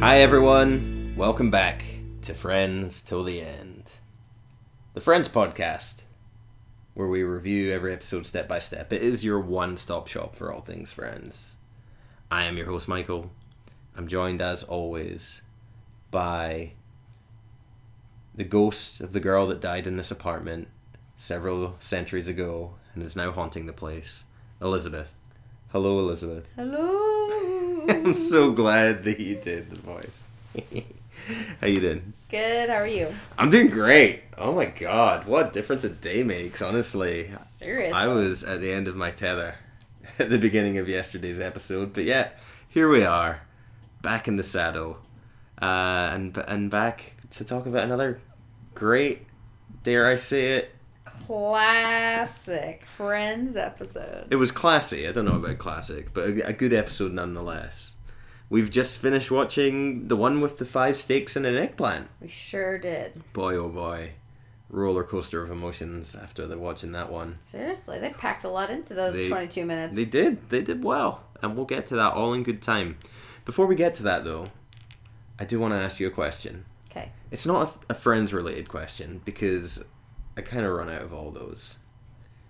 Hi, everyone. Welcome back to Friends Till the End, the Friends podcast, where we review every episode step by step. It is your one stop shop for all things Friends. I am your host, Michael. I'm joined, as always, by the ghost of the girl that died in this apartment several centuries ago and is now haunting the place, Elizabeth. Hello, Elizabeth. Hello. I'm so glad that you did the voice. How you doing? Good. How are you? I'm doing great. Oh my god, what difference a day makes, honestly. Seriously. I was at the end of my tether at the beginning of yesterday's episode, but yeah, here we are, back in the saddle, uh, and and back to talk about another great, dare I say it, classic Friends episode. It was classy. I don't know about classic, but a, a good episode nonetheless. We've just finished watching the one with the five steaks and an eggplant. We sure did. Boy, oh boy, roller coaster of emotions after the watching that one. Seriously, they packed a lot into those They- 22 minutes. They did. They did well, and we'll get to that all in good time. Before we get to that, though, I do want to ask you a question. Okay. It's not a, a friends related question because I kind of run out of all those.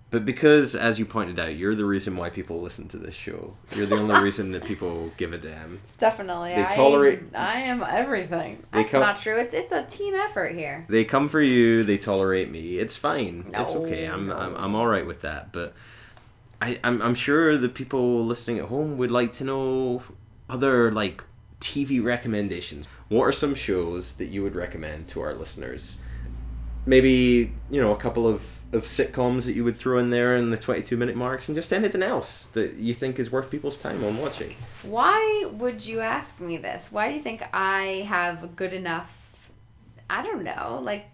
But because, as you pointed out, you're the reason why people listen to this show. You're the only reason that people give a damn. Definitely. They I, tolerate- I am everything. That's not true. It's it's a team effort here. They come for you. They tolerate me. It's fine. it's okay. I'm, I'm. I'm all right with that. But I I'm I'm sure the people listening at home would like to know other like TV recommendations. What are some shows that you would recommend to our listeners? Maybe you know a couple of of sitcoms that you would throw in there in the 22 minute marks and just anything else that you think is worth people's time on watching Why would you ask me this? Why do you think I have good enough? I don't know, like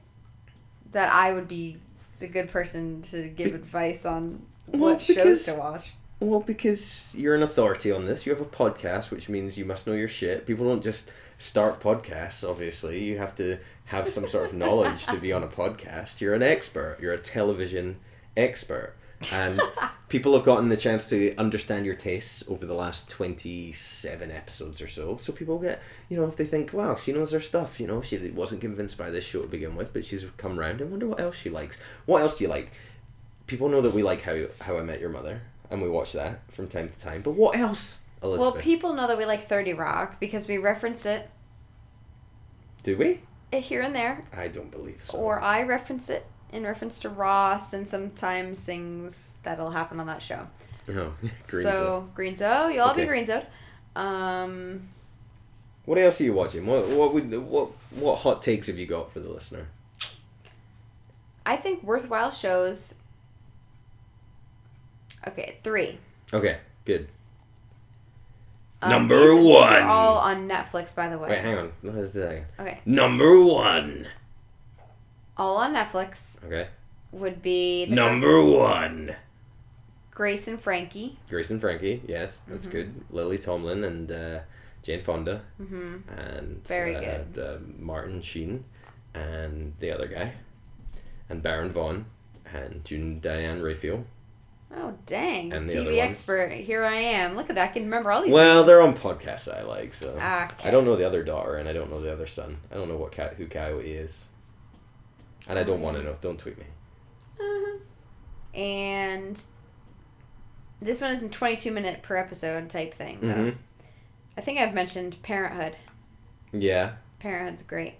that I would be the good person to give advice on Well, what shows because- to watch. Well, because you're an authority on this. You have a podcast, which means you must know your shit. People don't just start podcasts, obviously. You have to have some sort of knowledge to be on a podcast. You're an expert. You're a television expert. And people have gotten the chance to understand your tastes over the last 27 episodes or so. So people get, you know, if they think, wow, she knows her stuff, you know, she wasn't convinced by this show to begin with, but she's come round and wonder what else she likes. What else do you like? people know that we like how how I Met Your Mother, and we watch that from time to time. But what else, Well, people know that we like 30 Rock because we reference it Do we? Here and there, I don't believe so. or I reference it in reference to Ross and sometimes things that'll happen on that show. no, Green so. Green Zone, you'll all be. Green Zone. Um, What else are you watching? What what would what what hot takes have you got for the listener? I think worthwhile shows. Okay, three. Okay, good. Um, Number these, These one. are all on Netflix, by the way. Wait, hang on. Let's do that. Okay, Number one. all on Netflix Okay. would be the Number one. Grace and Frankie. Grace and Frankie. Yes, that's Mm-hmm. good. Lily Tomlin and uh, Jane Fonda Mm-hmm. and Very uh, good. uh, Martin Sheen and the other guy and Baron Vaughn and June Diane Raphael. Oh dang! And TV expert. Here I am. Look at that. I can remember all these. Well, names. they're on podcasts I like, so Ah, I don't know the other daughter and I don't know the other son. I don't know what cat who Coyote is, and I don't want to know. Don't tweet me. Uh-huh. And this one is in 22 minute per episode type thing. Though. hmm I think I've mentioned Parenthood. Yeah, Parenthood's great.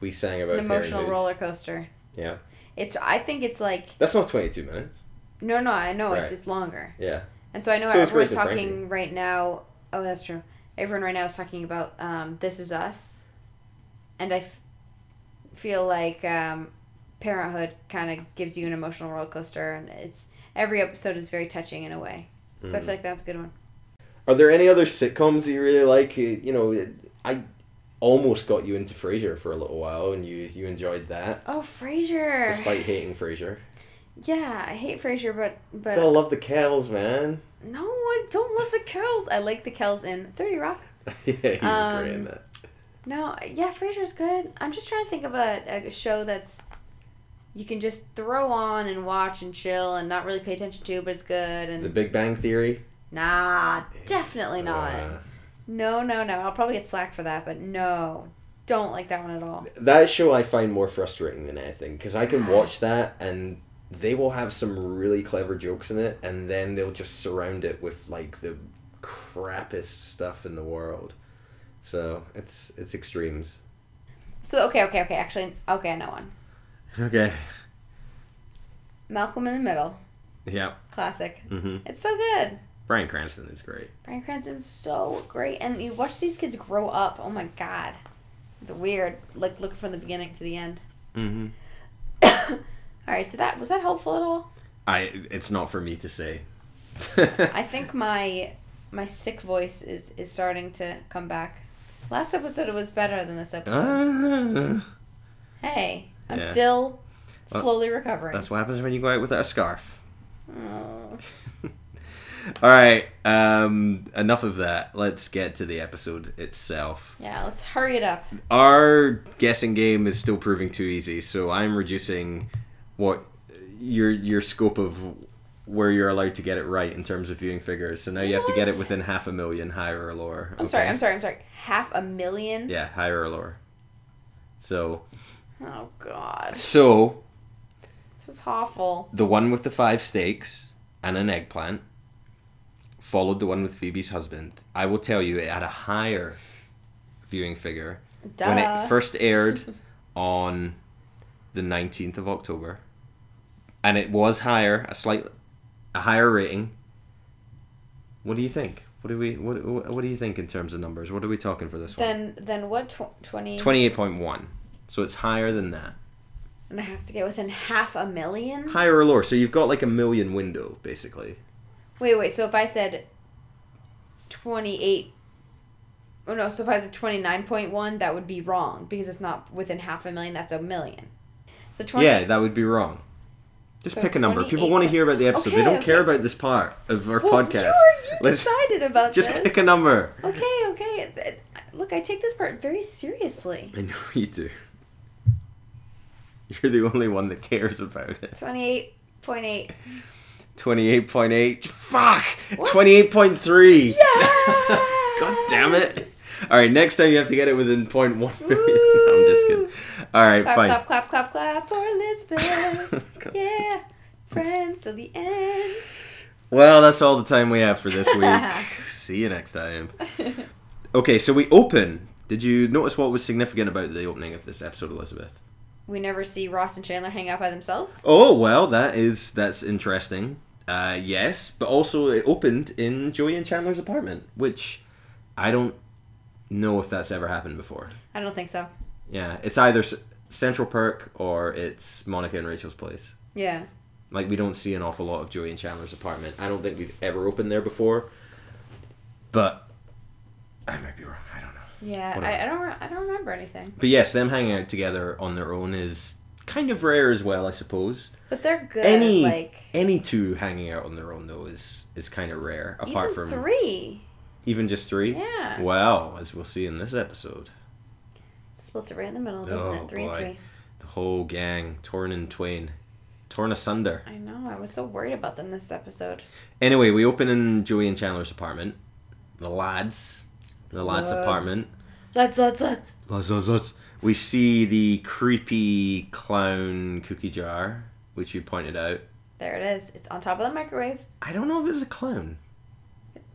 we sang It's about an emotional Parenthood. roller coaster. Yeah, It's. I think it's like that's not twenty two minutes. No, no. I know it's Right. it's longer, Yeah, and so I know So everyone's Grace and talking Frankie. right now. Oh, that's true. Everyone right now is talking about um, This Is Us, and I f- feel like um, Parenthood kind of gives you an emotional roller coaster, and it's every episode is very touching in a way. So I Mhm. feel like that's a good one. Are there any other sitcoms that you really like? You you know, I almost got you into Frasier for a little while, and you you enjoyed that Oh, Frasier. despite hating Frasier. Yeah, I hate Frasier, but but Gotta love the Kells, man. no, I don't love the Kells. I like the Kells in Thirty Rock. yeah, he's Um, great in that. No, yeah, Frasier's good. I'm just trying to think of a, a show that's you can just throw on and watch and chill and not really pay attention to, but it's good. And The Big Bang Theory. nah, definitely not. Uh, No, no, no. I'll probably get slack for that, but no, don't like that one at all. That show I find more frustrating than anything because I can watch that and they will have some really clever jokes in it and then they'll just surround it with like the crappiest stuff in the world. So it's it's extremes. So okay, okay, okay. Actually, okay, I know one. Okay. Malcolm in the Middle, Yeah. classic. Mm-hmm. It's so good. Bryan Cranston is great. Bryan Cranston's so great, and you watch these kids grow up. Oh my god, it's weird. Like looking from the beginning to the end. Mm-hmm. All right, did that was that helpful at all? I it's not for me to say. I think my my sick voice is is starting to come back. Last episode was better than this episode. Ah. hey, I'm Yeah. still Well, slowly recovering. That's what happens when you go out without a scarf. Oh. All right. Um, enough of that. Let's get to the episode itself. Yeah, let's hurry it up. Our guessing game is still proving too easy, so I'm reducing what your your scope of where you're allowed to get it right in terms of viewing figures. So now you have to get it within half a million, higher or lower. I'm sorry, I'm sorry, I'm sorry. Half a million? Yeah, higher or lower. So Oh god. so This is awful. the one with the five steaks and an eggplant followed the one with Phoebe's husband. I will tell you, it had a higher viewing figure Duh. when it first aired on the 19th of October. And it was higher, a slight a higher rating. What do you think? What do we what what do you think in terms of numbers? What are we talking for this one? then then what tw- 20 28.1. So it's higher than that. and I have to get within half a million? Higher or lower. So you've got like a million window basically. Wait, wait. So if I said 28 Oh no, so if I said 29.1, that would be wrong because it's not within half a million, that's a million. So 20 Yeah, that would be wrong. Just So pick a number. People want to hear about the episode. they don't care about this part of our Well, podcast. You, you Let's decided about just this. pick a number. Okay, okay. Look, I take this part very seriously. I know you do. You're the only one that cares about it. 28.8. 28.8. Fuck! What? 28.3. Yes! God damn it. All right, next time you have to get it within 0.1 million. I'm just kidding. All right, Clap, fine. clap, clap, clap, clap for Elizabeth. Yeah. Friends till the end. Well, that's all the time we have for this week. See you next time. Okay, so we open. Did you notice what was significant about the opening of this episode, Elizabeth? we never see Ross and Chandler hang out by themselves. Oh well, that is that's interesting. Uh, yes, but also it opened in Joey and Chandler's apartment, which I don't know if that's ever happened before. I don't think so. Yeah, it's either C- Central Perk or it's Monica and Rachel's place. Yeah. Like we don't see an awful lot of Joey and Chandler's apartment. I don't think we've ever opened there before, but I might be wrong. I don't know. Yeah, I, I don't. re- I don't remember anything. But yes, them hanging out together on their own is kind of rare as well, I suppose. But they're good. any like any two hanging out on their own though is is kind of rare. Apart from three. Even just three. Yeah. Wow, as we'll see in this episode, Splits it right in the middle, doesn't Oh, it? Three boy. and three. the whole gang torn in twain, torn asunder. I know. I was so worried about them this episode. Anyway, we open in Joey and Chandler's apartment. The lads, the lads' Lads. apartment. Let's let's let's. Lads, lads, lads. We see the creepy clown cookie jar, which you pointed out. There it is. It's on top of the microwave. I don't know if it's a clown.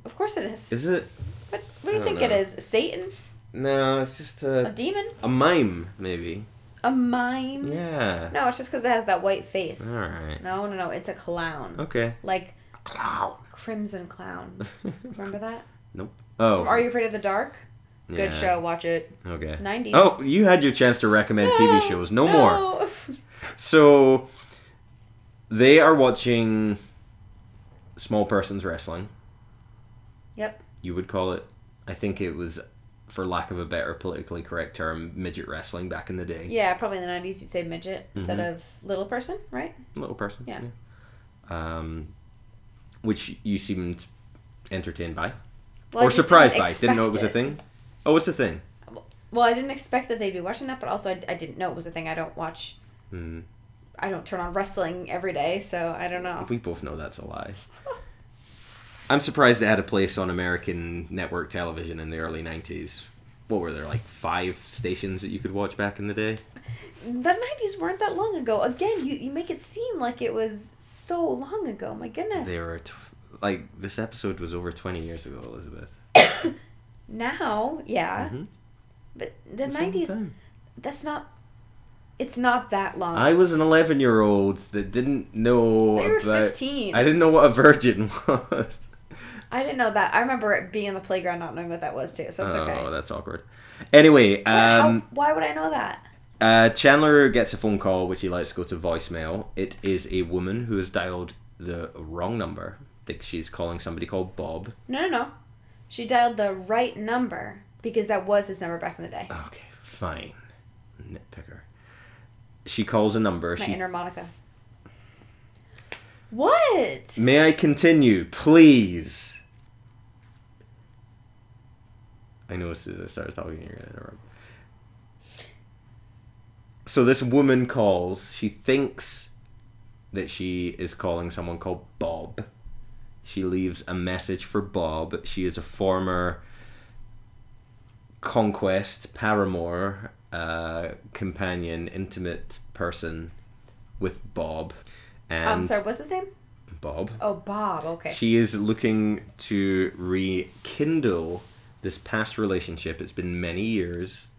Of course it is. Is it? what what do you think know. is? Satan? No, it's just A a demon? a mime, maybe. A mime? Yeah. No, it's just because it has that white face. All right. No, no, no. It's a clown. Okay. Like Clown. Crimson Clown. Remember that? Nope. Oh. From Are You Afraid of the Dark? yeah. Good show. Watch it. Okay. 90s. Oh, you had your chance to recommend TV shows. No, more. So they are watching small persons wrestling. Yep. You would call it. I think it was, for lack of a better politically correct term, midget wrestling back in the day. Yeah, probably in the 90s you'd say midget instead Mhm. of little person, right? Little person. Yeah. Um, which you seemed entertained by, Well, or surprised didn't by. Didn't know it was a thing. Oh, it's a thing. Well, I didn't expect that they'd be watching that, but also I, I didn't know it was a thing. I don't watch, Hmm. I don't turn on wrestling every day, so I don't know. We both know that's a lie. I'm surprised it had a place on American network television in the early '90s. What were there like five stations that you could watch back in the day? The nineties weren't that long ago. Again, you, you make it seem like it was so long ago. My goodness. They were t- like this episode was over 20 years ago, Elizabeth. now, yeah. Mhm. But the That's 90s, that's not it's not that long. I was an 11 year old that didn't know you were about. fifteen. I didn't know what a virgin was. I didn't know that. I remember it being in the playground not knowing what that was too, so it's oh, okay. Oh, that's awkward. Anyway, Yeah, um, how, why would I know that? Uh, Chandler gets a phone call which he lets to go to voicemail. It is a woman who has dialed the wrong number. I think she's calling somebody called Bob. No, no, no. She dialed the right number because that was his number back in the day. Okay, fine. Nitpicker. She calls a number. My she inner Monica. What? May I continue, please? I know as soon as I started talking, you're gonna interrupt. So this woman calls. She thinks that she is calling someone called Bob. She leaves a message for Bob. She is a former conquest, paramour, uh, companion, intimate person with Bob. And I'm sorry, what's his name? Bob. Oh, Bob. Okay. She is looking to rekindle this past relationship. It's been many years,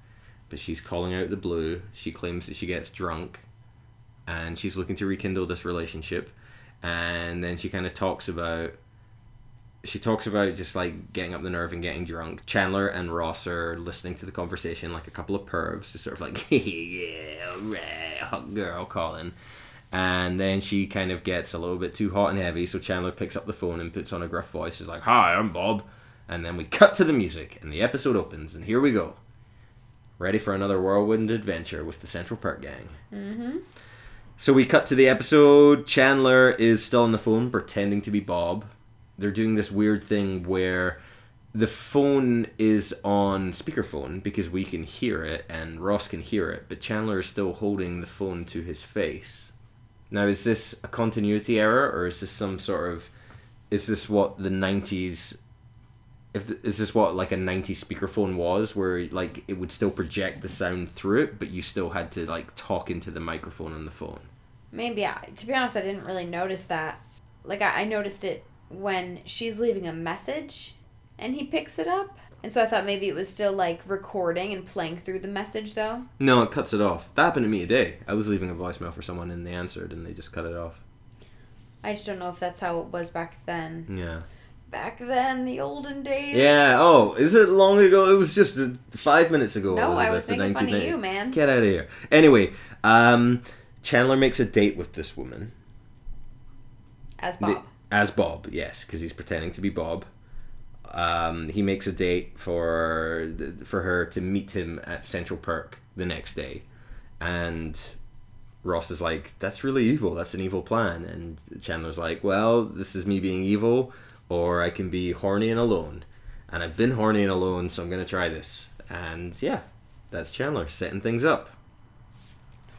but she's calling out the blue. She claims that she gets drunk, and she's looking to rekindle this relationship. And then she kind of talks about. She talks about just like getting up the nerve and getting drunk. Chandler and Ross are listening to the conversation like a couple of pervs, just sort of like, yeah, right, hot girl calling. And then she kind of gets a little bit too hot and heavy, so Chandler picks up the phone and puts on a gruff voice. Is like, "Hi, I'm Bob." And then we cut to the music, and the episode opens, and here we go. Ready for another whirlwind adventure with the Central Perk Gang. mm-hmm. So we cut to the episode. Chandler is still on the phone, pretending to be Bob. They're doing this weird thing where the phone is on speakerphone because we can hear it and Ross can hear it, but Chandler is still holding the phone to his face. Now, is this a continuity error, or is this some sort of, is this what the '90s? If is this what like a '90s speakerphone was, where like it would still project the sound through it, but you still had to like talk into the microphone on the phone? Maybe. I, to be honest, I didn't really notice that. Like, I, I noticed it when she's leaving a message and he picks it up. And so I thought maybe it was still, like, recording and playing through the message, though. No, it cuts it off. That happened to me today. I was leaving a voicemail for someone and they answered and they just cut it off. I just don't know if that's how it was back then. Yeah. Back then, the olden days. Yeah. Oh, is it long ago? It was just five minutes ago. No, I was the making fun of you, man. Get out of here. Anyway, um, Chandler makes a date with this woman. As The- Bob. as Bob, yes, because he's pretending to be Bob. Um, he makes a date for for her to meet him at Central Park the next day, and Ross is like, "That's really evil. That's an evil plan." And Chandler's like, "Well, this is me being evil, or I can be horny and alone." And I've been horny and alone, so I'm gonna try this. And yeah, that's Chandler setting things up.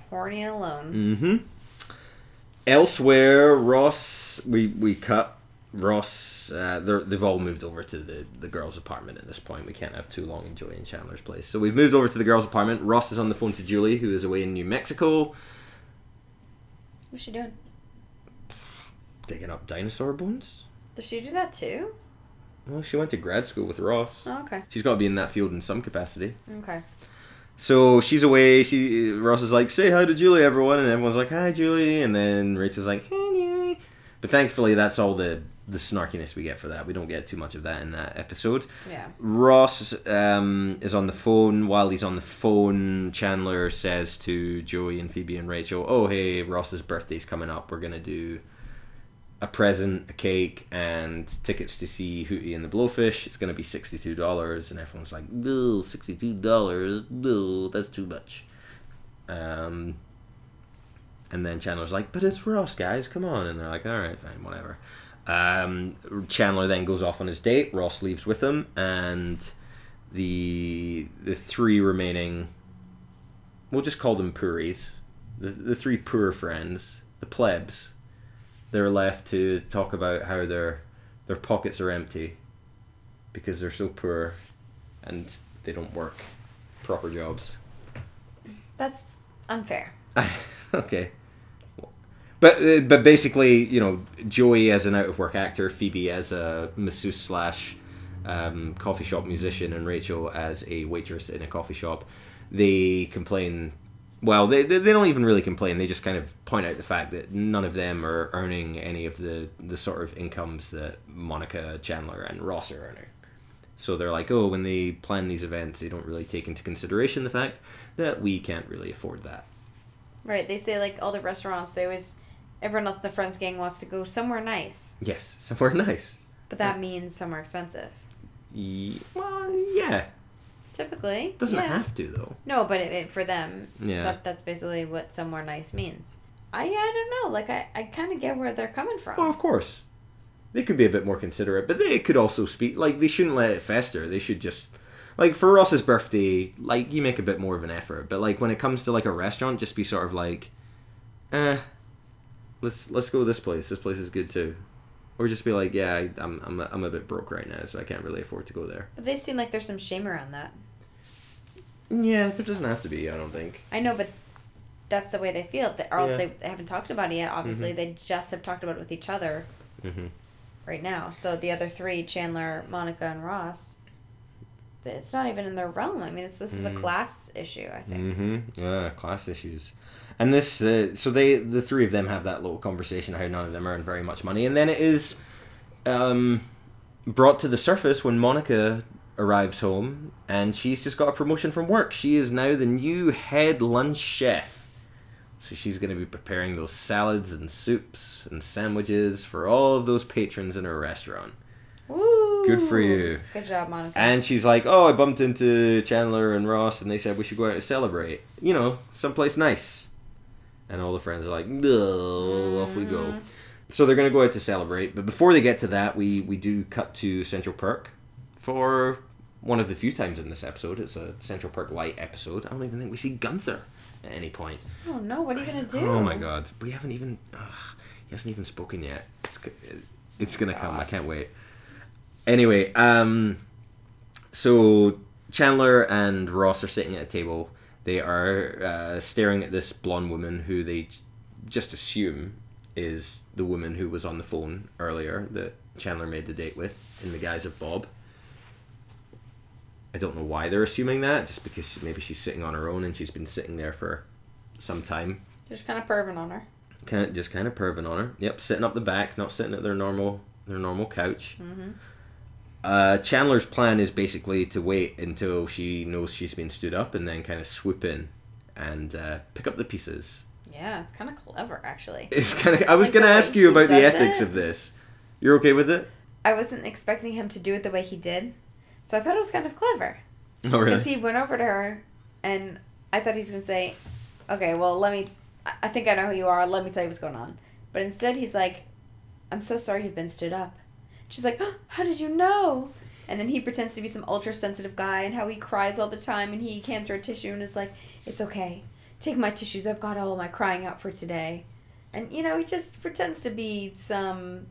Horny and alone. Mm-hmm. Elsewhere, Ross, we we cut Ross. Uh, they've all moved over to the the girls' apartment at this point. We can't have too long in Joey and Chandler's place, so we've moved over to the girls' apartment. Ross is on the phone to Julie, who is away in New Mexico, What's she doing? digging up dinosaur bones. Does she do that too? Well, she went to grad school with Ross. Oh, okay. She's got to be in that field in some capacity. Okay. So she's away. She Ross is like, "Say hi to Julie, everyone," and everyone's like, "Hi, Julie," and then Rachel's like, "Hey, Julie." But thankfully, that's all the the snarkiness we get for that. We don't get too much of that in that episode. Yeah. Ross um, is on the phone. While he's on the phone, Chandler says to Joey and Phoebe and Rachel, "Oh, hey, Ross's birthday's coming up. We're gonna do a present, a cake, and tickets to see Hootie and the Blowfish. It's gonna be sixty-two dollars." And everyone's like, "No, sixty-two dollars? No, that's too much." Um, and then Chandler's like, "But it's Ross, guys. Come on!" And they're like, "All right, fine, whatever." Um, Chandler then goes off on his date. Ross leaves with him, and the the three remaining, we'll just call them Puris, the the three poor friends, the plebs. They're left to talk about how their their pockets are empty because they're so poor and they don't work proper jobs. That's unfair. okay. But uh, but basically, you know, Joey as an out of work actor, Phoebe as a masseuse slash um, coffee shop musician, and Rachel as a waitress in a coffee shop. They complain. Well, they, they, they don't even really complain. They just kind of point out the fact that none of them are earning any of the, the sort of incomes that Monica, Chandler, and Ross are earning. So they're like, oh, when they plan these events, they don't really take into consideration the fact that we can't really afford that. Right. They say like all the restaurants, they always, everyone else in the Friends gang wants to go somewhere nice, Yes, somewhere nice. but that means somewhere expensive. Well, yeah. Typically. Doesn't yeah. have to though. No, but it, it, for them, Yeah. that, that's basically what somewhere nice means. I I don't know. Like I, I kind of get where they're coming from. Well, of course. They could be a bit more considerate, but they could also speak like they shouldn't let it fester. They should just like for Ross's birthday, like you make a bit more of an effort. But like when it comes to like a restaurant, just be sort of like, eh, let's let's go to this place. This place is good too. Or just be like, yeah, I, I'm I'm a, I'm a bit broke right now, so I can't really afford to go there. But they seem like there's some shame around that. Yeah, there doesn't have to be. I don't think. I know, but that's the way they feel. They, or else Yeah. they, haven't talked about it yet. Obviously, they just have talked about it with each other Mm-hmm. right now. So the other three, Chandler, Monica, and Ross, it's not even in their realm. I mean, it's this is a Mm. class issue. I think. Mm-hmm. Yeah, class issues. And this, uh, so they, the three of them have that little conversation how none of them earn very much money, and then it is um, brought to the surface when Monica arrives home, and she's just got a promotion from work. She is now the new head lunch chef. So she's going to be preparing those salads and soups and sandwiches for all of those patrons in her restaurant. Woo! Good for you. Good job, Monica. And she's like, "Oh, I bumped into Chandler and Ross, and they said we should go out and celebrate. You know, someplace nice." And all the friends are like, "No, off we go." Mm-hmm. So they're gonna go out to celebrate, but before they get to that, we we do cut to Central Perk for one of the few times in this episode. It's a Central Perk light episode. I don't even think we see Gunther at any point. oh no! What are you gonna do? Oh my god, we haven't even. Ugh, he hasn't even spoken yet. It's it's gonna come. I can't wait. Anyway, um, so Chandler and Ross are sitting at a table. They are uh, staring at this blonde woman who they j- just assume is the woman who was on the phone earlier that Chandler made the date with in the guise of Bob. I don't know why they're assuming that, just because maybe she's sitting on her own and she's been sitting there for some time Just kind of perving on her. kind of just kind of perving on her. Yep, sitting up the back, not sitting at their normal their normal couch. Mm-hmm. Uh, Chandler's plan is basically to wait until she knows she's been stood up and then kind of swoop in and uh, pick up the pieces. Yeah, it's kind of clever, actually. It's kind of. I was Like gonna ask you about the ethics it. of this. You're okay with it? I wasn't expecting him to do it the way he did, so I thought it was kind of clever. Oh Because he went over to her, and I thought he's gonna say, "Okay, well, let me. I- I think I know who you are. Let me tell you what's going on." But instead, he's like, "I'm so sorry you've been stood up." She's like, oh, "How did you know?" And then he pretends to be some ultra sensitive guy, and how he cries all the time, and he hands her a tissue, and is like, "It's okay. Take my tissues. I've got all my crying out for today." And you know, he just pretends to be some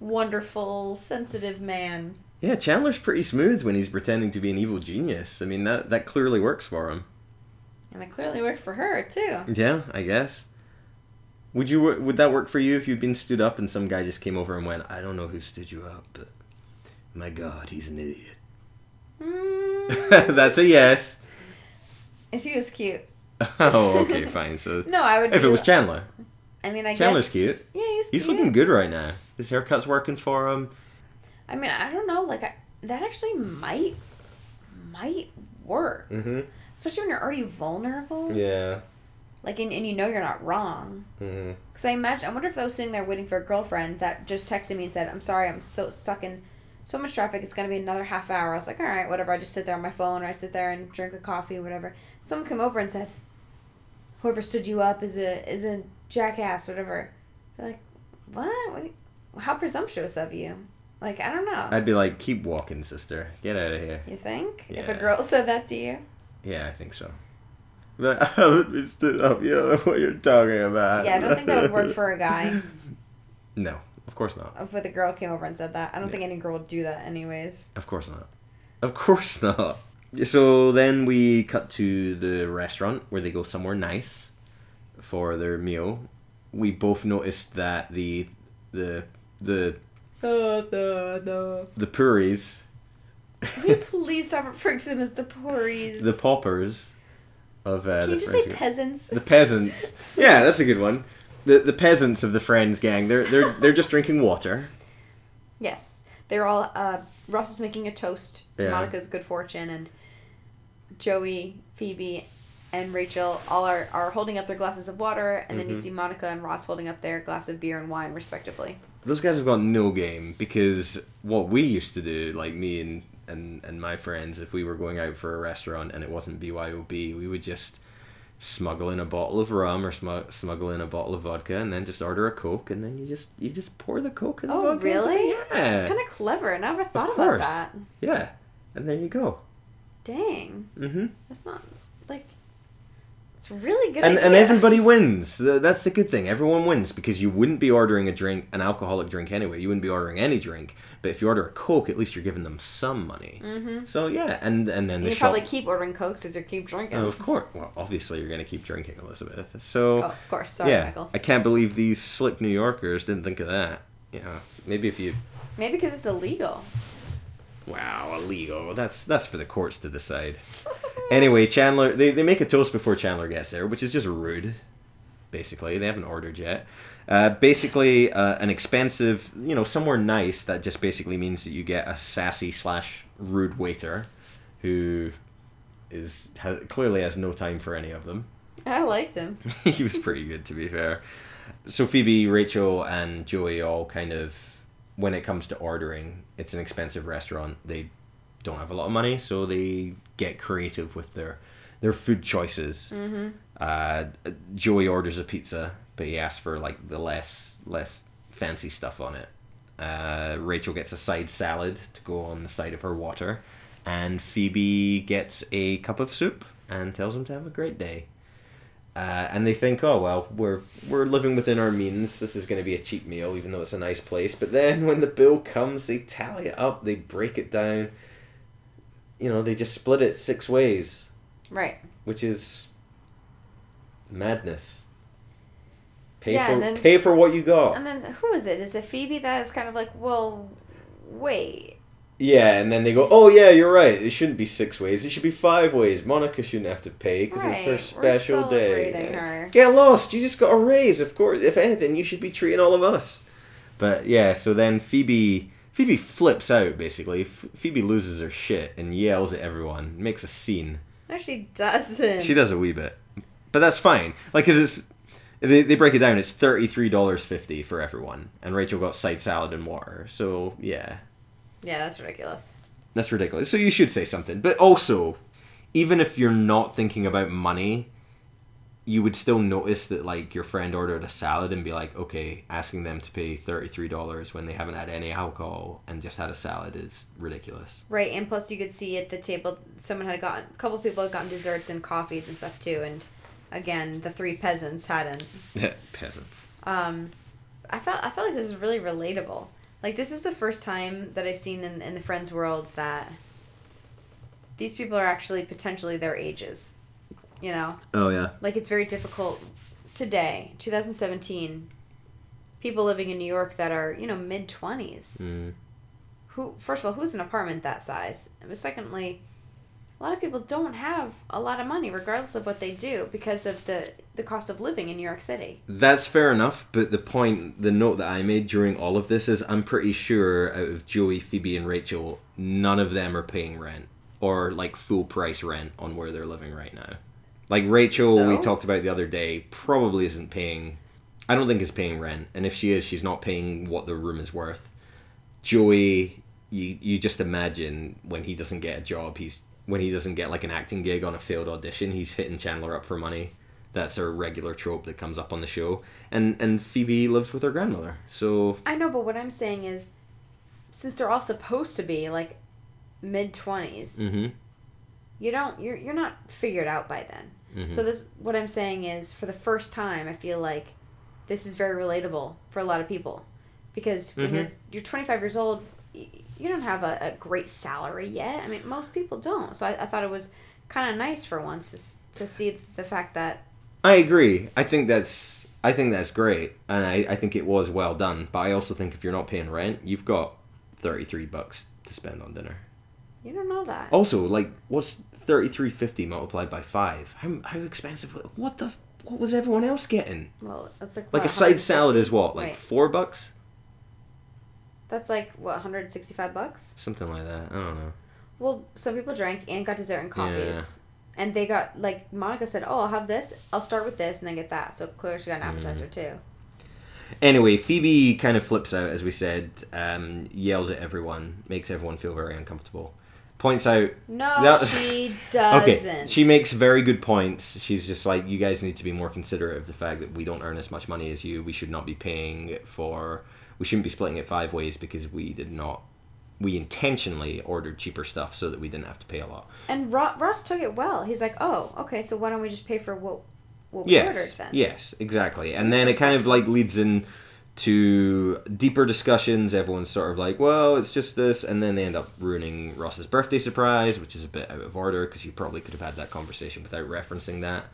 wonderful, sensitive man. Yeah, Chandler's pretty smooth when he's pretending to be an evil genius. I mean that that clearly works for him. And it clearly worked for her too. Yeah, I guess. Would you would that work for you if you'd been stood up and some guy just came over and went, "I don't know who stood you up, but my God, he's an idiot." Mm, That's a yes. if he was cute. oh, okay, fine. So No, I would. if it was Chandler, I mean, I Chandler's guess. cute. Yeah, he's. Cute. He's cute. looking good right now. His haircut's working for him. I mean, I don't know. Like, I, that actually might, might work, Mm-hmm. especially when you're already vulnerable. Yeah. Like, and, and you know you're not wrong. Mm-hmm. Because I imagine, I wonder if I was sitting there waiting for a girlfriend that just texted me and said, "I'm sorry, I'm so stuck in so much traffic. It's gonna be another half hour." I was like, "All right, whatever." I just sit there on my phone, or I sit there and drink a coffee, or whatever. Someone came over and said, "Whoever stood you up is a is a jackass, whatever." They're like, "What? what? How presumptuous of you!" Like, I don't know. I'd be like, "Keep walking, sister. Get out of here." you think if a girl said that to you? Yeah, I think so. But I been stood up. You don't know what you're talking about. Yeah, I don't think that would work for a guy. No, Of course not. if the girl came over and said that. I don't Yeah. think any girl would do that anyways. Of course not. Of course not. So then we cut to the restaurant where they go somewhere nice for their meal. We both noticed that the the the the puris, please stop referring to them as the Pories? the paupers of uh, Can you just say peasants? the peasants. Yeah, that's a good one. The the peasants of the Friends gang. They're they're they're just drinking water. Yes, they're all. Uh, Ross is making a toast to Yeah. Monica's good fortune, and Joey, Phoebe, and Rachel all are, are holding up their glasses of water, and then you Mhm. see Monica and Ross holding up their glass of beer and wine, respectively. Those guys have got no game because what we used to do, like me and, and, and my friends, if we were going out for a restaurant and it wasn't BYOB, we would just smuggle in a bottle of rum or smug- smuggle in a bottle of vodka and then just order a Coke and then you just you just pour the Coke in the Oh, vodka. really? Yeah. It's kind of clever. I never thought Of about that. Yeah. And there you go. Dang, hmm that's not like. It's really good. And, and everybody wins. That's the good thing. Everyone wins because you wouldn't be ordering a drink, an alcoholic drink anyway. You wouldn't be ordering any drink. But if you order a Coke, at least you're giving them some money. Mm-hmm. So yeah, and and then the You shop. probably keep ordering cokes as you keep drinking. Oh, of course. Well, obviously you're gonna keep drinking, Elizabeth. So Oh, of course. Sorry, yeah, Michael. I can't believe these slick New Yorkers didn't think of that. Yeah, maybe if you. Maybe because it's illegal. Wow, illegal. That's that's for the courts to decide. Anyway, Chandler, they, they make a toast before Chandler gets there, which is just rude. Basically, they haven't ordered yet. Uh, basically, uh, an expensive, you know, somewhere nice that just basically means that you get a sassy slash rude waiter, who is ha- clearly has no time for any of them. I liked him. he was pretty good to be fair. So Phoebe, Rachel, and Joey all kind of when it comes to ordering, it's an expensive restaurant. They don't have a lot of money, so they get creative with their their food choices. Mm-hmm. Uh, Joey orders a pizza, but he asks for like the less less fancy stuff on it. Uh, Rachel gets a side salad to go on the side of her water, and Phoebe gets a cup of soup and tells him to have a great day. Uh, and they think, oh well, we're we're living within our means. This is going to be a cheap meal, even though it's a nice place. But then when the bill comes, they tally it up, they break it down. You know, they just split it six ways, Right. which is madness. Pay Yeah, for then pay for what you got. And then who is it? Is it Phoebe that is kind of like, well, wait. Yeah, and then they go, "Oh yeah, you're right. It shouldn't be six ways. It should be five ways. Monica shouldn't have to pay because it's her Right, special day. her. Get lost. You just got a raise. Of course, if anything, you should be treating all of us." But yeah, so then Phoebe Phoebe flips out. Basically, F- Phoebe loses her shit and yells at everyone, makes a scene. No, she doesn't. She does a wee bit, but that's fine. Like, cause it's they, they break it down. It's thirty three dollars fifty for everyone, and Rachel got side salad and water. So yeah, Yeah, that's ridiculous. that's ridiculous. So you should say something. But also, even if you're not thinking about money, you would still notice that like your friend ordered a salad and be like, okay, asking them to pay thirty three dollars when they haven't had any alcohol and just had a salad is ridiculous. Right, and plus you could see at the table someone had gotten a couple people had gotten desserts and coffees and stuff too, and again the three peasants hadn't. Peasants. Um, I felt I felt like this is really relatable. Like this is the first time that I've seen in in the Friends world that these people are actually potentially their ages. You know, Oh yeah. like it's very difficult today, 2017. People living in New York that are you know mid twenties. Mm. Who first of all, who's an apartment that size? But secondly, a lot of people don't have a lot of money, regardless of what they do, because of the the cost of living in New York City. That's fair enough, but the point, the note that I made during all of this is I'm pretty sure out of Joey, Phoebe, and Rachel, none of them are paying rent or like full price rent on where they're living right now. Like Rachel, we talked about the other day, probably isn't paying. I don't think is paying rent, and if she is, she's not paying what the room is worth. Joey, you you just imagine when he doesn't get a job, he's when he doesn't get like an acting gig on a failed audition, he's hitting Chandler up for money. That's a regular trope that comes up on the show. And and Phoebe lives with her grandmother, so I know, but what I'm saying is, since they're all supposed to be like mid 20s, hmm you don't you're you're not figured out by then. Mhm. So this what I'm saying is for the first time I feel like this is very relatable for a lot of people because when Mm-hmm. you're you're 25 years old, you don't have a, a great salary yet. I mean, most people don't. So I, I thought it was kind of nice for once to, to see the fact that I agree. I think that's I think that's great, and I, I think it was well done. But I also think if you're not paying rent, you've got thirty three bucks to spend on dinner. you don't know that. Also, like, what's thirty three fifty multiplied by five? How how expensive? What the what was everyone else getting? Well, that's like Like what, a side salad 150? is what, like four bucks, that's like what 165 bucks. something like that. I don't know. Well, some people drank and got dessert and coffees. And they got like Monica said, "Oh, I'll have this. I'll start with this and then get that." So clearly, she got an appetizer too. Anyway, Phoebe kind of flips out, as we said, um, yells at everyone, makes everyone feel very uncomfortable. Points out No, That- she doesn't. Okay, she makes very good points. She's just like, you guys need to be more considerate of the fact that we don't earn as much money as you. We should not be paying for. We shouldn't be splitting it five ways because we did not. We intentionally ordered cheaper stuff so that we didn't have to pay a lot. And Ro- Ross took it well. He's like, "Oh, okay. So why don't we just pay for what what we ordered then?" yes, exactly. And then it kind of like leads in to deeper discussions. Everyone's sort of like, well, it's just this, and then they end up ruining Ross's birthday surprise, which is a bit out of order because you probably could have had that conversation without referencing that.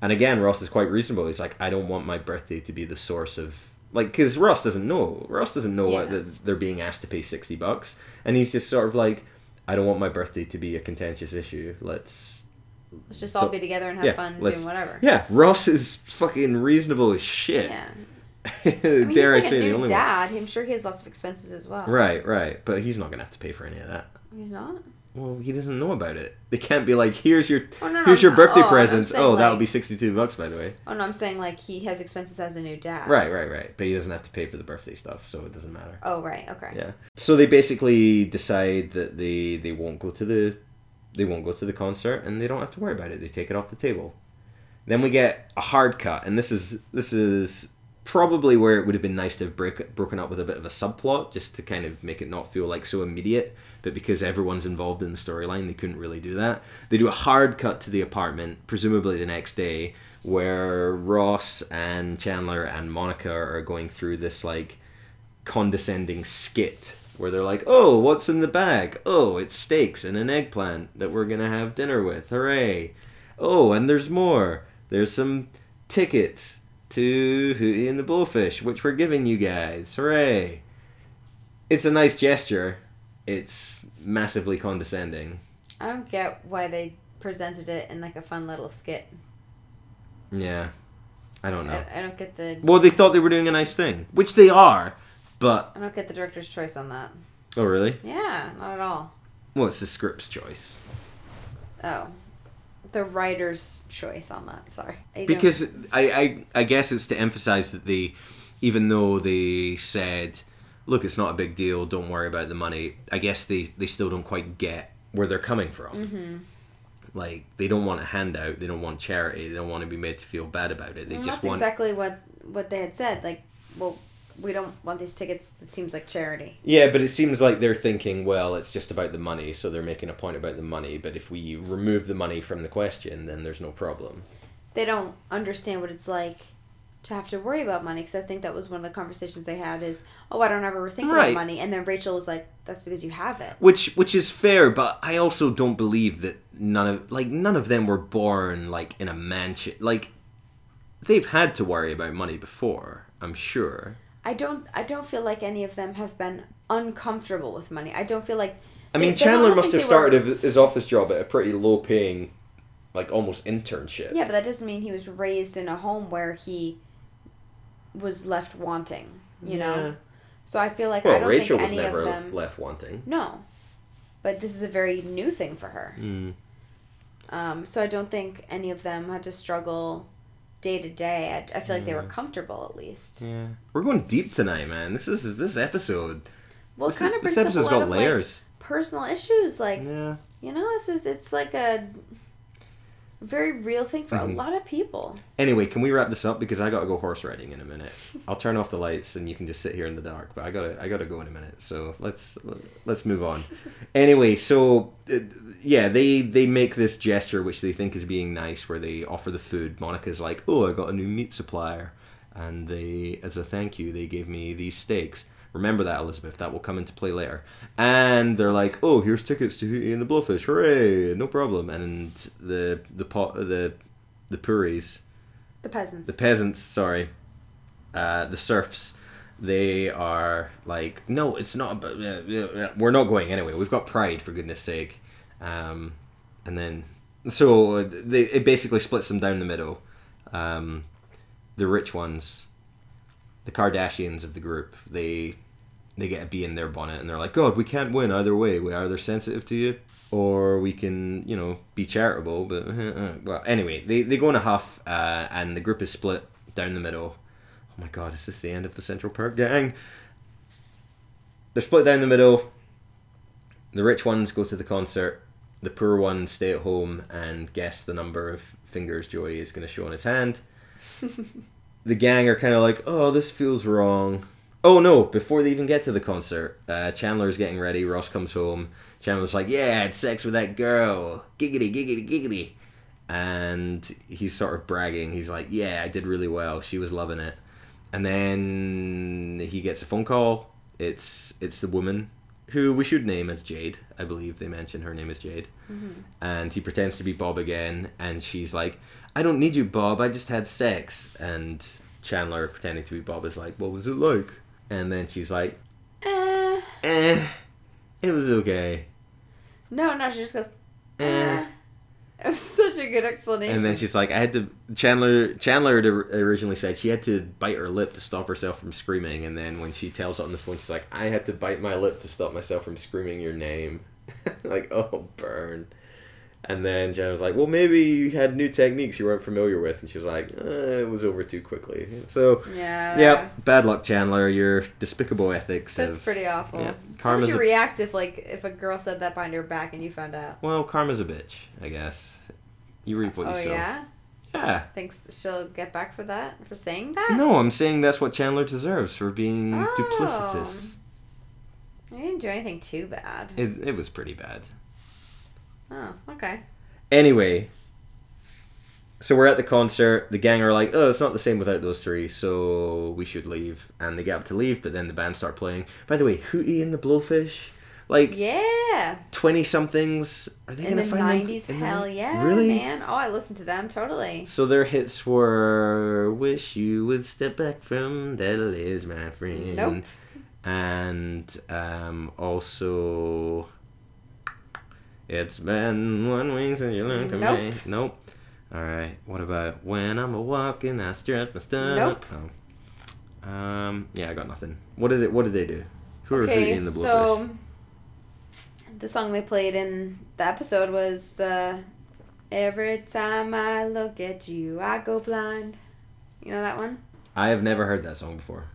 And again, Ross is quite reasonable. He's like, I don't want my birthday to be the source of like because Ross doesn't know. Ross doesn't know Yeah. that they're being asked to pay sixty bucks, and he's just sort of like, I don't want my birthday to be a contentious issue. Let's Let's just all be together and have yeah, fun doing whatever. yeah. Ross is fucking reasonable as shit. Yeah. I mean, Dare I he's like say a the only dad. I'm sure he has lots of expenses as well. Right, right. But he's not gonna have to pay for any of that. He's not. Well, he doesn't know about it. They can't be like, here's your Oh, no, no, here's your birthday Oh, presents. Oh, that would be sixty two bucks, by the way. Oh no, I'm saying like he has expenses as a new dad. Right, right, right. But he doesn't have to pay for the birthday stuff, so it doesn't matter. Oh right. Okay. Yeah. So they basically decide that they they won't go to the they won't go to the concert and they don't have to worry about it. They take it off the table. Then we get a hard cut, and this is this is probably where it would have been nice to have break, broken up with a bit of a subplot, just to kind of make it not feel like so immediate. But because everyone's involved in the storyline, they couldn't really do that. They do a hard cut to the apartment, presumably the next day, where Ross and Chandler and Monica are going through this like condescending skit where they're like, "Oh, what's in the bag? Oh, it's steaks and an eggplant that we're gonna have dinner with. Hooray! Oh, and there's more. There's some tickets to Hootie and the Blowfish, which we're giving you guys. Hooray!" It's a nice gesture. It's massively condescending. I don't get why they presented it in like a fun little skit. Yeah, I don't know. I, I don't get the Well, they thought they were doing a nice thing, which they are, but I don't get the director's choice on that. oh really? Yeah, not at all. Well, it's the script's choice. Oh, the writer's choice on that. Sorry. I because I, I I guess it's to emphasize that they even though they said look it's not a big deal don't worry about the money I guess they they still don't quite get where they're coming from Mm-hmm. like they don't want a handout they don't want charity they don't want to be made to feel bad about it they Well, just that's want exactly what what they had said. Like, well, we don't want these tickets. It seems like charity. yeah but it seems like they're thinking well it's just about the money so they're making a point about the money but if we remove the money from the question then there's no problem They don't understand what it's like to have to worry about money. Because I think that was one of the conversations they had. Is oh, I don't ever think Right. about money. And then Rachel was like, "That's because you have it." which which is fair but i also don't believe that none of like none of them were born like in a mansion like they've had to worry about money before i'm sure I don't. I don't feel like any of them have been uncomfortable with money. I don't feel like. i mean they chandler think must have they were- started his office job at a pretty low paying like almost internship Yeah, but that doesn't mean he was raised in a home where he was left wanting. You Yeah. know. So I feel like I well don't rachel think was any never of them. left wanting No, but this is a very new thing for her. mm. Um, so I don't think any of them had to struggle day to day. I, I feel like they were comfortable at least. yeah we're going deep tonight man this is this episode Well, this, it kind of brings this up a episode's lot got of like, layers personal issues. Like yeah you know, this is it's like a very real thing for Mhm. a lot of people. Anyway, can we wrap this up because I gotta go horse riding in a minute. I'll turn off the lights and you can just sit here in the dark. But I gotta I gotta go in a minute. So let's let's move on. Anyway, so uh, yeah, they they make this gesture which they think is being nice, where they offer the food. Monica's like, "Oh, I got a new meat supplier," and they as a thank you they gave me these steaks. Remember that, Elizabeth. That will come into play later. And they're like, "Oh, here's tickets to Hootie and the Blowfish. Hooray! No problem." And the the pot the the Puris, The peasants. the peasants, sorry, uh, the serfs, they are like, "No, it's not. But we're not going anyway. We've got pride, for goodness sake." Um, and then so they it basically splits them down the middle. Um, the rich ones, the Kardashians of the group, they they get a bee in their bonnet and they're like, God, we can't win either way. We are either sensitive to you or we can, you know, be charitable. But well, anyway, they they go in a huff uh, and the group is split down the middle. Oh my God, is this the end of the Central Perk gang? They're split down the middle. The rich ones go to the concert. The poor ones stay at home and guess the number of fingers Joey is going to show on his hand. the gang are kind of like, oh, this feels wrong. Oh no! Before they even get to the concert, uh, Chandler's getting ready. Ross comes home. Chandler's like, "Yeah, I had sex with that girl. Giggity, giggity, giggity." And he's sort of bragging. He's like, "Yeah, I did really well. She was loving it." And then he gets a phone call. It's it's the woman who we should name as Jade. I believe they mention her name is Jade. And he pretends to be Bob again, and she's like, "I don't need you, Bob. I just had sex." And Chandler, pretending to be Bob, is like, "What was it like?" And then she's like, Eh. "Eh, it was okay." No, no, she just goes. Eh. Eh. It was such a good explanation. And then she's like, "I had to." Chandler Chandler originally said she had to bite her lip to stop herself from screaming, and then when she tells it on the phone, she's like, "I had to bite my lip to stop myself from screaming your name." like, oh, burn. And then Jen was like, "Well, maybe you had new techniques you weren't familiar with," and she was like, uh, "It was over too quickly." So, Yeah. yeah, bad luck, Chandler. Your despicable ethics. That's have- pretty awful. yeah, How would you a- react if like if a girl said that behind your back and you found out? Well, karma's a bitch, I guess. You reap what oh you sow. Oh, yeah. Yeah. Thinks she'll get back for that for saying that? No, I'm saying that's what Chandler deserves for being Oh. duplicitous. I didn't do anything too bad. It, it was pretty bad. Oh, okay. Anyway, so we're at the concert. The gang are like, "Oh, it's not the same without those three, so we should leave." And they get up to leave, but then the band start playing. By the way, Hootie and the Blowfish, like Yeah. twenty somethings, are they In gonna the find them nineties, in the- hell yeah, Really? man. Oh, I listened to them totally. So their hits were "Wish You Would Step Back from That Is My Friend." Nope. And um, also, it's been one week since you learned to Nope. make. Nope. All right. What about when I'm a walking, I strut my stuff. Nope. Oh. Um. Yeah, I got nothing. What did it? What did they do? Who are okay, Hootie and the Blowfish? so the song they played in the episode was the "Every time I look at you, I go blind." You know that one? I have never heard that song before.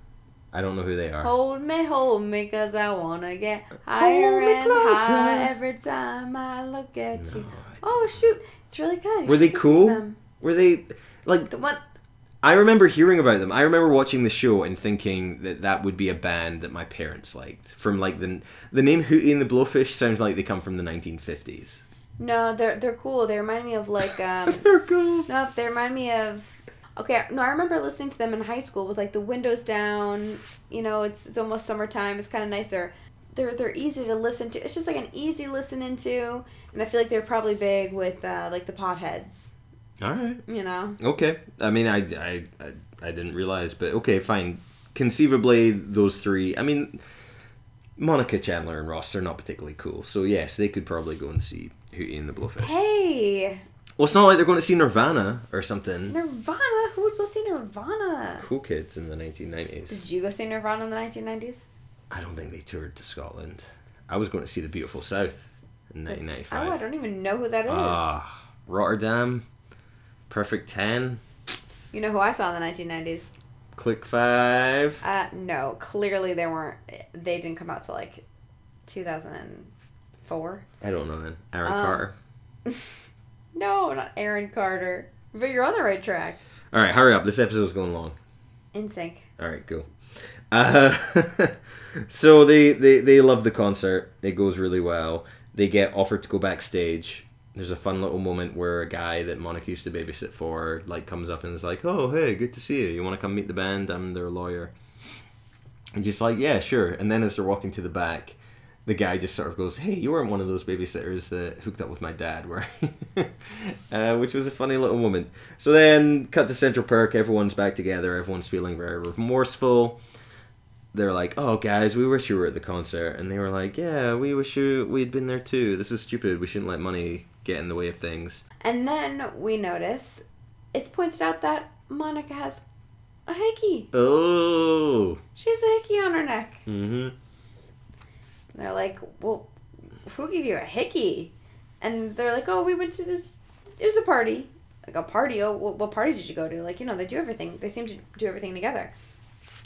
I don't know who they are. Hold me, hold me, cause I wanna get higher me and closer. higher every time I look at No, you. Oh shoot, it's really good. You Were they should listen to cool? Were they like? The what? I remember hearing about them. I remember watching the show and thinking that that would be a band that my parents liked. From like the the name Hootie and the Blowfish sounds like they come from the 1950s. No, they're they're cool. They remind me of like um. They're cool. No, they remind me of. Okay, no, I remember listening to them in high school with like the windows down. You know, it's it's almost summertime. It's kind of nice. They're they're they're easy to listen to. It's just like an easy listening to, and I feel like they're probably big with uh, like the potheads. All right. You know. Okay. I mean, I, I, I, I didn't realize, but okay, fine. Conceivably, those three. I mean, Monica, Chandler, and Ross are not particularly cool. So yes, they could probably go and see Hootie and the Blowfish. Hey, Well, it's not like they're going to see Nirvana or something. Nirvana. Who would go see Nirvana? Cool kids in the 1990s. Did you go see Nirvana in the nineteen nineties? I don't think they toured to Scotland. I was going to see the beautiful South in 1995. Oh, I don't even know who that is. Ah, Rotterdam, Perfect Ten, you know who I saw in the nineteen nineties? Click Five. Uh, no, clearly they weren't. They didn't come out till like two thousand and four. I don't know then. Aaron Um, Carter. No, not Aaron Carter. But you're on the right track. All right, hurry up. This episode's going long. NSYNC. All right, cool. Uh, so they, they they love the concert. It goes really well. They get offered to go backstage. There's a fun little moment where a guy that Monica used to babysit for like comes up and is like, "Oh, hey, good to see you. You want to come meet the band? I'm their lawyer." And just like, yeah, sure. And then as they're walking to the back, the guy just sort of goes, "Hey, you weren't one of those babysitters that hooked up with my dad, were?" you?" uh, which was a funny little moment. So then, cut to Central Perk. Everyone's back together. Everyone's feeling very remorseful. They're like, "Oh, guys, we wish you were at the concert," and they were like, "Yeah, we wish you we'd been there too. This is stupid. We shouldn't let money get in the way of things." And then we notice it's pointed out that Monica has a hickey. Oh. She has a hickey on her neck. Mm-hmm. And they're like, well, who gave you a hickey? And they're like, oh, we went to this, it was a party. Like, a party? Oh, what, what party did you go to? Like, you know, they do everything. They seem to do everything together.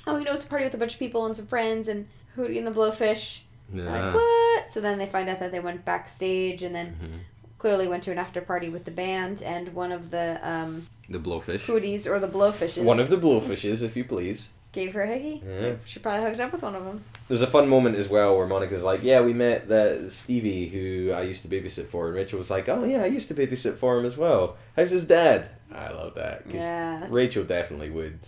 Oh, you know, it's a party with a bunch of people and some friends and Hootie and the Blowfish. Yeah. Like, what? So then they find out that they went backstage and then Mhm. clearly went to an after party with the band and one of the um, The blowfish. Hooties or the Blowfishes One of the blowfishes, if you please. Gave her a hickey. Yeah. She probably hooked up with one of them. There's a fun moment as well where Monica's like, "Yeah, we met the Stevie who I used to babysit for," and Rachel was like, "Oh yeah, I used to babysit for him as well. How's his dad?" I love that 'cause Yeah. Rachel definitely would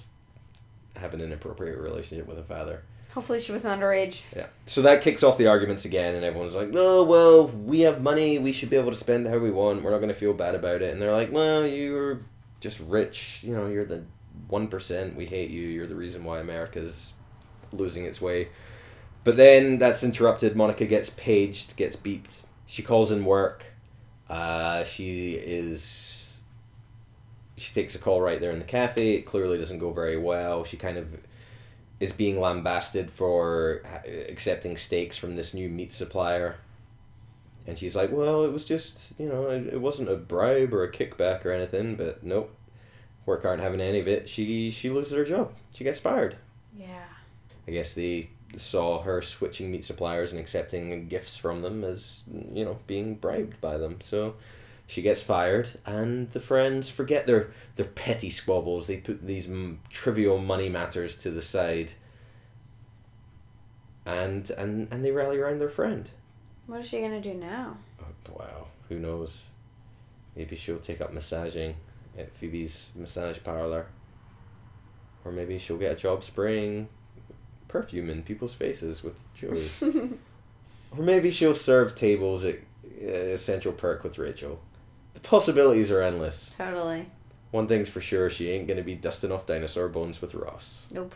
have an inappropriate relationship with a father. Hopefully she wasn't underage. Yeah. So that kicks off the arguments again, and everyone's like, "No, well, we have money. We should be able to spend how we want. We're not going to feel bad about it." And they're like, "Well, you're just rich. You know, you're the one percent. We hate you. You're the reason why America's losing its way." But then that's interrupted. Monica gets paged, gets beeped. She calls in work. Uh, she is. She takes a call right there in the cafe. It clearly doesn't go very well. She kind of is being lambasted for accepting steaks from this new meat supplier. And she's like, well, it was just, you know, it, it wasn't a bribe or a kickback or anything, but nope. Work aren't having any of it. She she loses her job. She gets fired. Yeah. I guess they saw her switching meat suppliers and accepting gifts from them as, you know, being bribed by them. So she gets fired, and the friends forget their, their petty squabbles. They put these m- trivial money matters to the side. And, and and they rally around their friend. What is she gonna do now? Oh, wow, who knows? Maybe she'll take up massaging at Phoebe's massage parlor. Or maybe she'll get a job spraying perfume in people's faces with Joey. or maybe she'll serve tables at uh, Central Perk with Rachel. The possibilities are endless. Totally. One thing's for sure, she ain't gonna be dusting off dinosaur bones with Ross. Nope.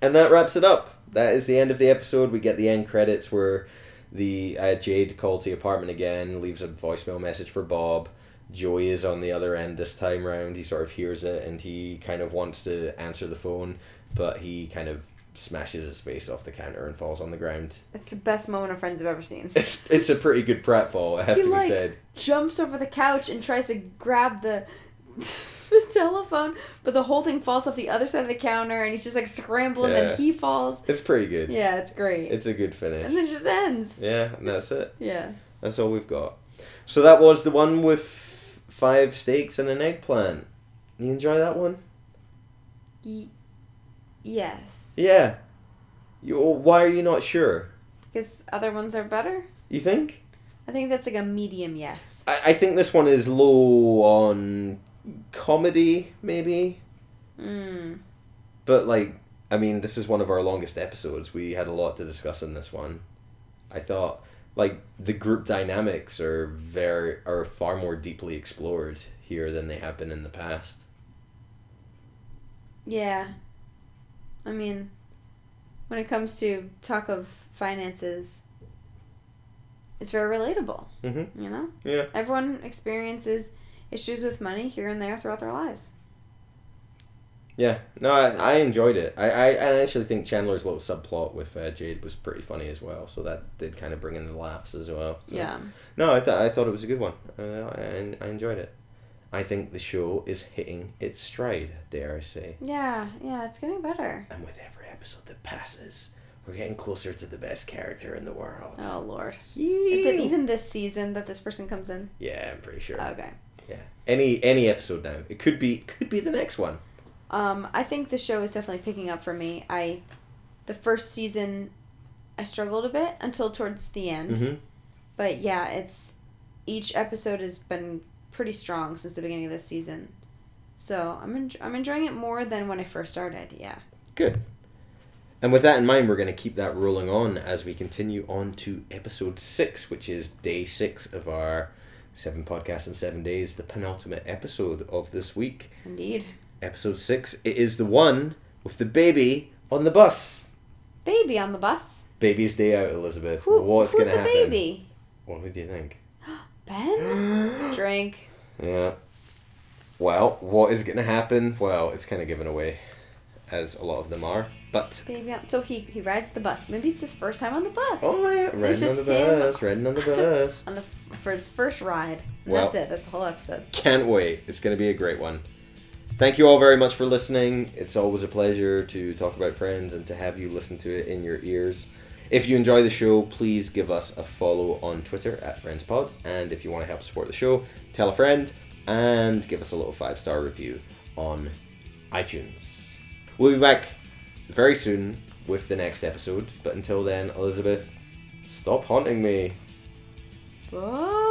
And that wraps it up. That is the end of the episode. We get the end credits where the uh, Jade calls the apartment again, leaves a voicemail message for Bob. Joey is on the other end this time round. He sort of hears it and he kind of wants to answer the phone, but he kind of smashes his face off the counter and falls on the ground. It's the best moment of Friends I've ever seen. It's it's a pretty good pratfall, it has He, to be like- said. Jumps over the couch and tries to grab the the telephone, but the whole thing falls off the other side of the counter, and he's just like scrambling. Yeah. Then he falls. It's pretty good. Yeah, it's great. It's a good finish. and then it just ends. yeah, and that's it. Yeah. That's all we've got. So that was the one with five steaks and an eggplant. You enjoy that one? Y- yes. Yeah. You, why are you not sure? Because other ones are better. You think? I think that's like a medium yes. I, I think this one is low on comedy, maybe. Mm. But, like, I mean, this is one of our longest episodes. We had a lot to discuss in this one. I thought, like, the group dynamics are very are far more deeply explored here than they have been in the past. Yeah. I mean, when it comes to talk of finances, it's very relatable, Mm-hmm. you know? Yeah. Everyone experiences issues with money here and there throughout their lives. Yeah, no, I, I enjoyed it. I, I, I actually think Chandler's little subplot with uh, Jade was pretty funny as well. So that did kind of bring in the laughs as well. So. Yeah. No, I thought I thought it was a good one. Uh, I, I enjoyed it. I think the show is hitting its stride. Dare I say? Yeah, yeah, it's getting better. And with every episode that passes, we're getting closer to the best character in the world. Oh lord. Is Is it even this season that this person comes in? Yeah, I'm pretty sure. Okay. yeah, any any episode now. It could be could be the next one. Um, I think the show is definitely picking up for me. I, the first season, I struggled a bit until towards the end. Mm-hmm. But yeah, it's each episode has been pretty strong since the beginning of this season. So I'm en- I'm enjoying it more than when I first started. Yeah. Good. And with that in mind, we're going to keep that rolling on as we continue on to episode six, which is day six of our seven podcasts in seven days, the penultimate episode of this week. Indeed. Episode six. It is the one with the baby on the bus. Baby on the bus. Baby's day out, Elizabeth. Who, What's who's going to the happen? baby? What do you think? Ben? Drink. Yeah. Well, what is going to happen? Well, it's kind of given away, as a lot of them are. But Baby on. So he, he rides the bus. Maybe it's his first time on the bus. oh yeah, riding on the him. bus, riding on the bus. On the for his first ride. And Well- that's it. That's the whole episode. Can't wait. It's going to be a great one. Thank you all very much for listening. It's always a pleasure to talk about Friends and to have you listen to it in your ears. If you enjoy the show, please give us a follow on Twitter at FriendsPod. And if you want to help support the show, tell a friend and give us a little five star review on iTunes. We'll be back very soon with the next episode. But until then, Elizabeth, stop haunting me. Bye.